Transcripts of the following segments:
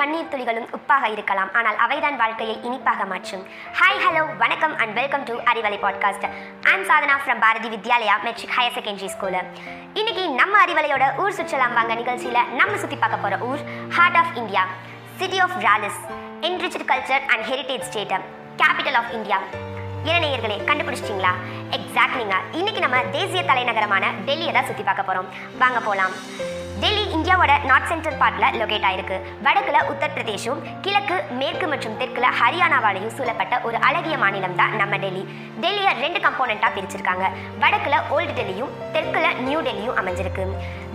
கண்ணீர் துளிகளும் உப்பாக இருக்கலாம். ஆனால் அவைதான் வாழ்க்கையை இனிப்பாக மாற்றும். ஹாய் ஹலோ வணக்கம் and welcome to Arivalai podcast I'm Sadhana from Bharathi Vidyalaya matric higher secondary school இன்னைக்கு நம்ம அறிவலையோட ஊர் சுற்றலாம் வாங்க நிகழ்ச்சியில் நம்ம சுற்றி பார்க்க போகிற ஊர் heart of India city of rallies enriched culture and heritage state capital of India இளநேயர்களே கண்டுபிடிச்சிட்டிங்களா? எக்ஸாக்ட்லிங்க இன்னைக்கு நம்ம தேசிய தலைநகரமான டெல்லியை தான் சுற்றி பார்க்க போகிறோம் வாங்க போகலாம் டெல்லி இந்தியாவோட நார்த் சென்ட்ரல் பார்ட்ல லொகேட் ஆயிருக்கு. வடக்குல உத்தரப்பிரதேஷும் கிழக்கு மேற்கு மற்றும் தெற்குல ஹரியானாவாலையும் சூழப்பட்ட ஒரு அழகிய மாநிலம் தான் நம்ம டெல்லி. டெல்லியை ரெண்டு கம்போனண்டா பிரிச்சிருக்காங்க. வடக்குல ஓல்டு டெல்லியும் தெற்குல நியூ டெல்லியும் அமைஞ்சிருக்கு.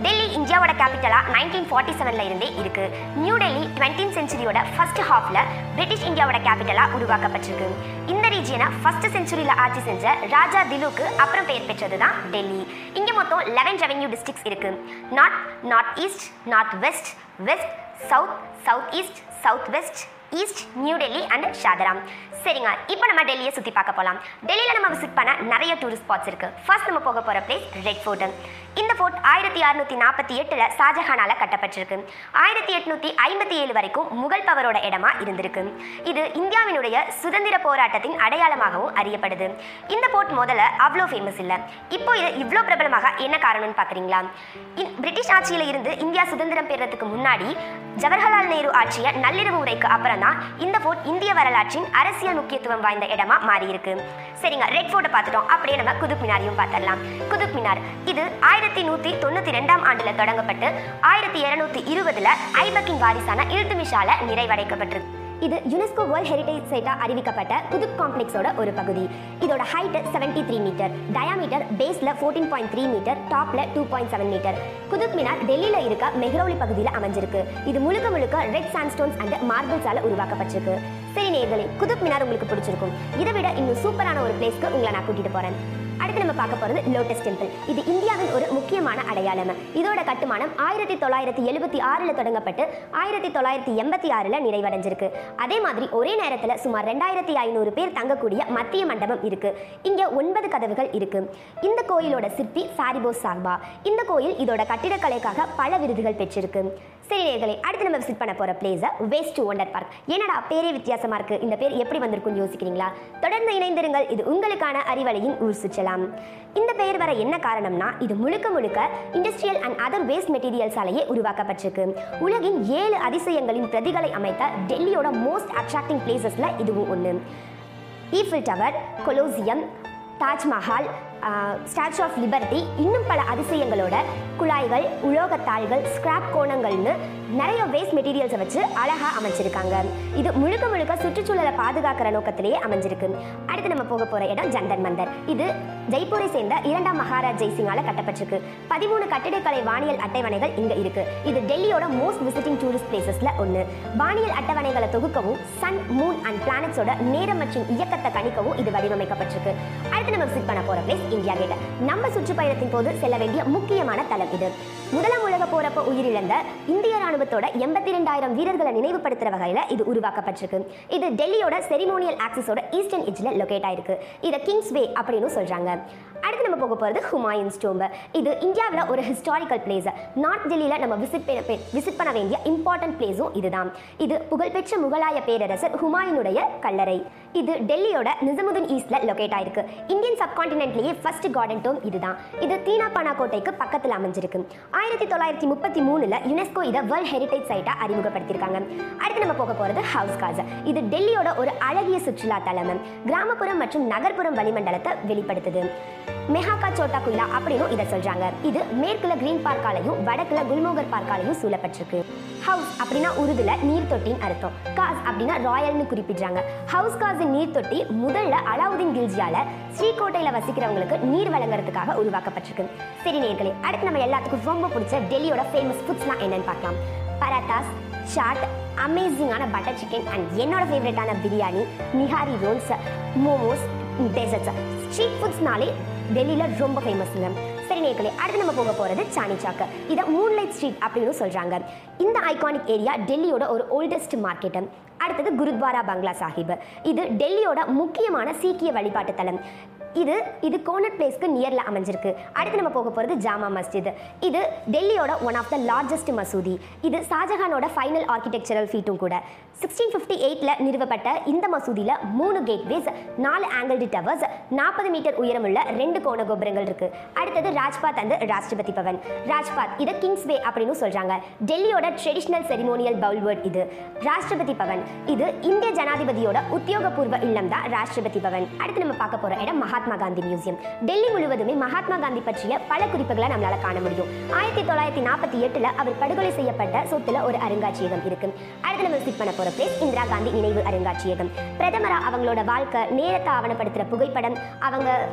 டெல்லி இந்தியாவோட கேபிட்டலா நைன்டீன் ஃபார்ட்டி செவன்ல இருந்தே இருக்கு. நியூ டெல்லி டுவெண்ட்டீன் சென்ச்சுரியோட ஃபர்ஸ்ட் ஹாஃப்ல பிரிட்டிஷ் இந்தியாவோட கேபிட்டலா உருவாக்கப்பட்டிருக்கு. இந்த ரீஜியனை ஃபர்ஸ்ட் செஞ்சுரியில ஆட்சி செஞ்ச ராஜா திலுக்கு அப்புறம் பெயர் பெற்றது தான் டெல்லி. இங்கே மொத்தம் லெவன் ரெவென்யூ டிஸ்ட்ரிக்ஸ் இருக்கு. North north east north west west south south east south west east New Delhi and ஷாதராம் சரிங்க இப்போ நம்ம டெல்லியை சுற்றி பார்க்க போகலாம் டெல்லியில் நம்ம விசிட் பண்ண நிறைய டூரிஸ்ட் ஸ்பாட்ஸ் இருக்கு. ஃபர்ஸ்ட் நம்ம போக போகிற பிளேஸ் ரெட் ஃபோர்ட் இந்த ஃபோர்ட் ஆயிரத்தி அறுநூத்தி நாற்பத்தி எட்டில் ஷாஜஹானால் கட்டப்பட்டிருக்கு. ஆயிரத்தி எட்நூத்தி ஐம்பத்தி ஏழு வரைக்கும் முகல் பவரோட இடமா இருந்திருக்கு. இது இந்தியாவினுடைய சுதந்திர போராட்டத்தின் அடையாளமாகவும் அறியப்படுது. இந்த போர்ட் முதல்ல அவ்வளோ ஃபேமஸ் இல்லை. இப்போ இது இவ்வளோ பிரபலமாக என்ன காரணம்னு பார்க்குறீங்களா பிரிட்டிஷ் ஆட்சியில் இருந்து இந்தியா சுதந்திரம் பெறதுக்கு முன்னாடி ஜவஹர்லால் நேரு ஆட்சிய நள்ளிரவு உரைக்கு அப்புறம் தான் இந்த ஃபோர்ட் இந்திய வரலாற்றின் அரசியல் முக்கியத்துவம் வாய்ந்த இடமா மாறி இருக்கு சரிங்க ரெட் ஃபோர்ட்டை பார்த்துட்டோம். அப்படியே நம்ம குதுப் மினாரையும் பார்த்துடலாம். குதுப் மினார் இது ஆயிரத்தி நூற்றி தொண்ணூற்றி ரெண்டாம் ஆண்டில் தொடங்கப்பட்டு ஆயிரத்தி இருநூத்தி இருபதுல ஐபக்கின் வாரிசான இல்துமிஷால நிறைவடைக்கப்பட்டிருக்கு. இது யுனெஸ்கோ வேர்ல்ட் ஹெரிடேஜ் சைட்டா அறிவிக்கப்பட்ட குதுப் காம்ப்ளெக்ஸோட ஒரு பகுதி. இதோட height seventy three metre diameter பேஸ்ல ஃபோர்டீன் பாயிண்ட் த்ரீ மீட்டர் டாப்ல two point seven metre Qutub Minar டெல்லியில இருக்க மெஹ்ரௌலி பகுதியில் அமைஞ்சிருக்கு. இது முழுக்க முழுக்க ரெட் சாண்ட்ஸ்டோன்ஸ் அண்ட் மார்பிள்ஸால உருவாக்கப்பட்டிருக்கு. சரி நேர்களே குதுப் மினார் உங்களுக்கு பிடிச்சிருக்கும். இதை விட இன்னும் சூப்பரான ஒரு பிளேஸ்க்கு உங்களை நான் கூட்டிட்டு போறேன். அடுத்து நம்ம பார்க்க போகிறது லோட்டஸ் டெம்பிள் இது இந்தியாவின் ஒரு முக்கியமான அடையாளம். இதோட கட்டுமானம் ஆயிரத்தி தொள்ளாயிரத்தி எழுபத்தி ஆறுல தொடங்கப்பட்டு ஆயிரத்தி தொள்ளாயிரத்தி எண்பத்தி ஆறுல நிறைவடைஞ்சிருக்கு. அதே மாதிரி ஒரே நேரத்தில் சுமார் ரெண்டாயிரத்தி ஐநூறு பேர் தங்கக்கூடிய மத்திய மண்டபம் இருக்கு. இங்கே ஒன்பது கதவுகள் இருக்கு. இந்த கோயிலோட சிற்பி சாரிபோஸ் சார்பா. இந்த கோயில் இதோட கட்டிடக்கலைக்காக பல விருதுகள் பெற்றிருக்கு. சரி நேர்களே அடுத்து நம்ம விசிட் பண்ண போகிற place waste to wonder park என்னடா பேரே வித்தியாசமாக இருக்கு? இந்த பேர் எப்படி வந்திருக்கும்னு யோசிக்கிறீங்களா? தொடர்ந்து இணைந்திருங்கள். இது உங்களுக்கான அறிவலையின் ஊர் சுற்றலாம். இந்த பெயர் வர என்ன காரணம்னா இது முழுக்க முழுக்க இண்டஸ்ட்ரியல் அண்ட் அதர் வேஸ்ட் மெட்டீரியல்ஸாலேயே உருவாக்கப்பட்டிருக்கு. உலகின் ஏழு அதிசயங்களின் பிரதிகளை அமைத்த டெல்லியோட மோஸ்ட் அட்ராக்டிங் பிளேசஸில் இதுவும் ஒன்று Eiffel Tower Colosseum Taj Mahal Statue of Liberty இன்னும் பல அதிசயங்களோட குழாய்கள் உலோகத்தாள்கள் ஸ்கிராப் கோணங்கள்னு நிறைய வேஸ்ட் மெட்டீரியல்ஸை வச்சு அழகாக அமைச்சிருக்காங்க. இது முழுக்க முழுக்க சுற்றுச்சூழலை பாதுகாக்கிற நோக்கத்திலேயே அமைஞ்சிருக்கு. அடுத்து நம்ம போக போகிற இடம் ஜந்தன் மந்தர். இது ஜெய்ப்பூரை சேர்ந்த இரண்டாம் மகாராஜ் ஜெய்சிங்கால கட்டப்பட்டிருக்கு பதிமூணு கட்டிடக்கலை வானியல் அட்டவணைகள் இங்க இருக்கு. இது டெல்லியோட மோஸ்ட் விசிட்டிங் டூரிஸ்ட் பிளேசஸ்ல ஒன்று வானியல் அட்டவணைகளை தொகுக்கவும் சன் மூன் அண்ட் பிளானட்ஸோட நேரம் மற்றும் இயக்கத்தை கணிக்கவும் இது வடிவமைக்கப்பட்டிருக்கு. அடுத்து நம்ம விசிட் பண்ண போற பிளேஸ் இந்தியா கேட். நம்ம சுற்றுப்பயணத்தின் போது செல்ல வேண்டிய முக்கியமான தளம் இது. முதலாம் உலக போறப்ப உயிரிழந்த இந்திய ராணுவத்தோட எண்பத்தி ரெண்டாயிரம் வீரர்களை நினைவுபடுத்துற வகையில இது உருவாக்கப்பட்டிருக்கு. இது டெல்லியோட செரிமோனியல் ஆக்சிஸோட ஈஸ்டர்ன் எட்ஜ்ல லொகேட் ஆயிருக்கு. இதை கிங்ஸ் வே அப்படின்னு சொல்றாங்க. அடுத்து நம்ம போக போகிறது ஹுமாயூன்ஸ் டோம்ப இது இந்தியாவில் ஒரு ஹிஸ்டாரிக்கல் பிளேஸ் நார்த் டெல்லியில் நம்ம விசிட் பண்ண விசிட் பண்ண வேண்டிய இம்பார்ட்டன்ட் பிளேஸும் இதுதான். இது புகழ்பெற்ற முகலாய பேரரசர் ஹுமாயூனுடைய கல்லறை. இது டெல்லியோட நிசமுதீன் ஈஸ்ட்ல லொகேட் ஆயிருக்கு. இந்தியன் சப்கான்டினென்ட்லேயே ஃபர்ஸ்ட் கார்டன் டோம் இதுதான். இது தீனாபானா கோட்டைக்கு பக்கத்தில் அமைஞ்சிருக்கு. ஆயிரத்தி தொள்ளாயிரத்தி முப்பத்தி மூணுல யுனெஸ்கோ இதை வேர்ல்ட் ஹெரிட்டேஜ் சைட்டா அறிமுகப்படுத்தியிருக்காங்க. அடுத்து நம்ம போக போகிறது ஹவுஸ் காஸ் இது டெல்லியோட ஒரு அழகிய சுற்றுலா தலம் கிராமப்புறம் மற்றும் நகர்ப்புறம் வளிமண்டலத்தை வெளிப்படுத்துது. மெஹாக்கா சோட்டா குயிலா அப்படின்னு இதை சொல்றாங்க. இது மேற்குல கிரீன் பார்க்காலையும் வடக்குல குல்மோகர் பார்க்காலையும் சூழப்பட்டிருக்கு. ஹவுஸ் அப்படின்னா உருதுல நீர் தொட்டின்னு அர்த்தம். காஸ் அப்படின்னா ராயல்னு குறிப்பிடுறாங்க. ஹவுஸ் காஸின் நீர் தொட்டி முதல்ல அலாவுதீன் கில்ஜியால ஸ்ரீகோட்டையில வசிக்கிறவங்களுக்கு நீர் வழங்குறதுக்காக உருவாக்கப்பட்டிருக்கு. சரி நேர்களே அடுத்து நம்ம எல்லாத்துக்கும் ரொம்ப பிடிச்ச டெல்லியோட ஃபேமஸ் ஃபுட்ஸ்னா என்னன்னு பார்க்கலாம். பராட்டாஸ் சாட் அமேசிங்கான பட்டர் சிக்கன் அண்ட் என்னோட ஃபேவரட்டான biryani nihari rolls momos desserts street ஃபுட்ஸ்னாலே டெல்லியில் ரொம்ப ஃபேமஸ்ங்க சரி நேர்களே அடுத்து நம்ம போக போகிறது சானி சாக்கு. இதை மூன்லைட் ஸ்ட்ரீட் அப்படின்னு சொல்கிறாங்க இந்த ஐகானிக் ஏரியா டெல்லியோட ஒரு ஓல்டஸ்ட் மார்க்கெட் அடுத்தது குருத்வாரா பங்களா சாஹிப். இது டெல்லியோட முக்கியமான சீக்கிய வழிபாட்டு தலம். இது இது கோனட் பிளேஸ்க்கு நியரில் அமைஞ்சிருக்கு. அடுத்து நம்ம போக போகிறது ஜாமா மஸ்ஜித். இது டெல்லியோட ஒன் ஆஃப் த லார்ஜஸ்ட் மசூதி. இது ஷாஜஹானோட ஃபைனல் ஆர்கிடெக்சரல் ஃபீட்டும் கூட. சிக்ஸ்டீன் ஃபிஃப்டி எயிட்டில் நிறுவப்பட்ட இந்த மசூதியில் மூணு கேட்வேஸ் நாலு ஆங்கிள்டு டவர்ஸ் நாற்பது மீட்டர் உயரமுள்ள ரெண்டு கோண கோபுரங்கள் இருக்கு. அடுத்தது ராஜ்பாத் அண்ட் ராஷ்டிரபதி பவன். ராஜ்பாத் இது கிங்ஸ் வே அப்படின்னு சொல்றாங்க. டெல்லியோட ட்ரெடிஷ்னல் செரிமோனியல் பவுல் வேர்ட் இது. ராஷ்டிரபதி பவன். இது இந்திய ஜனாதிபதியோட உத்தியோகபூர்வ இல்லம் தான் ராஷ்டிரபதி பவன். அடுத்து நம்ம பார்க்க போகிற இடம் மகாத்மா காந்தி மியூசியம். டெல்லி முழுவதுமே மகாத்மா காந்தி பற்றிய பல குறிப்புகளை நம்மளால காண முடியும். ஆயிரத்தி தொள்ளாயிரத்தி நாற்பத்தி எட்டுல அவர் படுகொலை செய்யப்பட்ட சொத்துல ஒரு அருங்காட்சியகம் இருக்கு. அடுத்து நம்ம விசிட் பண்ண போற பிளேஸ் இந்திரா காந்தி நினைவு அருங்காட்சியகம். பிரதமரா அவங்களோட வாழ்க்கை நேரத்தை ஆவணப்படுத்துற புகைப்படம். அவங்க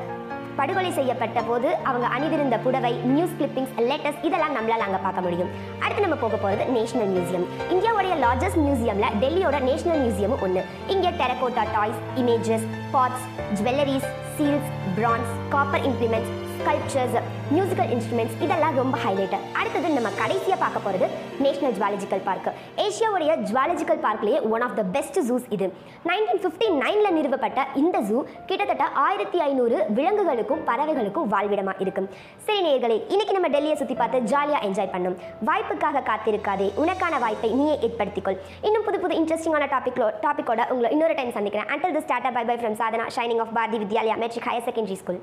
படுகொலை செய்யப்பட்ட போது அவங்க அணிந்திருந்த புடவை நியூஸ் கிளிப்பிங்ஸ் லெட்டர்ஸ் இதெல்லாம் நம்மளால அங்க பார்க்க முடியும். அடுத்து நம்ம போக போறது நேஷனல் மியூசியம் இந்தியாவுடைய லார்ஜஸ்ட் மியூசியம்ல டெல்லியோட நேஷனல் மியூசியமும் ஒன்று இங்கே terracotta toys images pots jewelleries seals bronze copper implements sculptures musical instruments இதெல்லாம் ரொம்ப ஹைலைட் அடுத்தது நம்ம கடைசியாக பார்க்க போகிறது நேஷனல் ஜுவாலஜிக்கல் பார்க் ஏஷியாவுடைய zoological பார்க்லேயே one of the best zoos இது. நைன்டீன் ஃபிஃப்டி நைனில் நிறுவப்பட்ட இந்த ஜூ கிட்டத்தட்ட ஆயிரத்தி ஐநூறு விலங்குகளுக்கும் பறவைகளுக்கும் வாழ்விடமாக இருக்கும் சரி நேர்களே இன்னைக்கு நம்ம டெல்லியை சுற்றி பார்த்து ஜாலியாக என்ஜாய் பண்ணும். வாய்ப்புக்காக காத்திருக்காதே உனக்கான வாய்ப்பை நீயே ஏற்படுத்திக்கொள். இன்னும் புது புது இன்ட்ரெஸ்டிங்கான டாபிக்லோ டாப்பிக்கோட உங்களை இன்னொரு டைம் சந்திக்கிறேன். Until the start bye bye from Sadhana shining of Bharathi Vidyalaya matric higher secondary school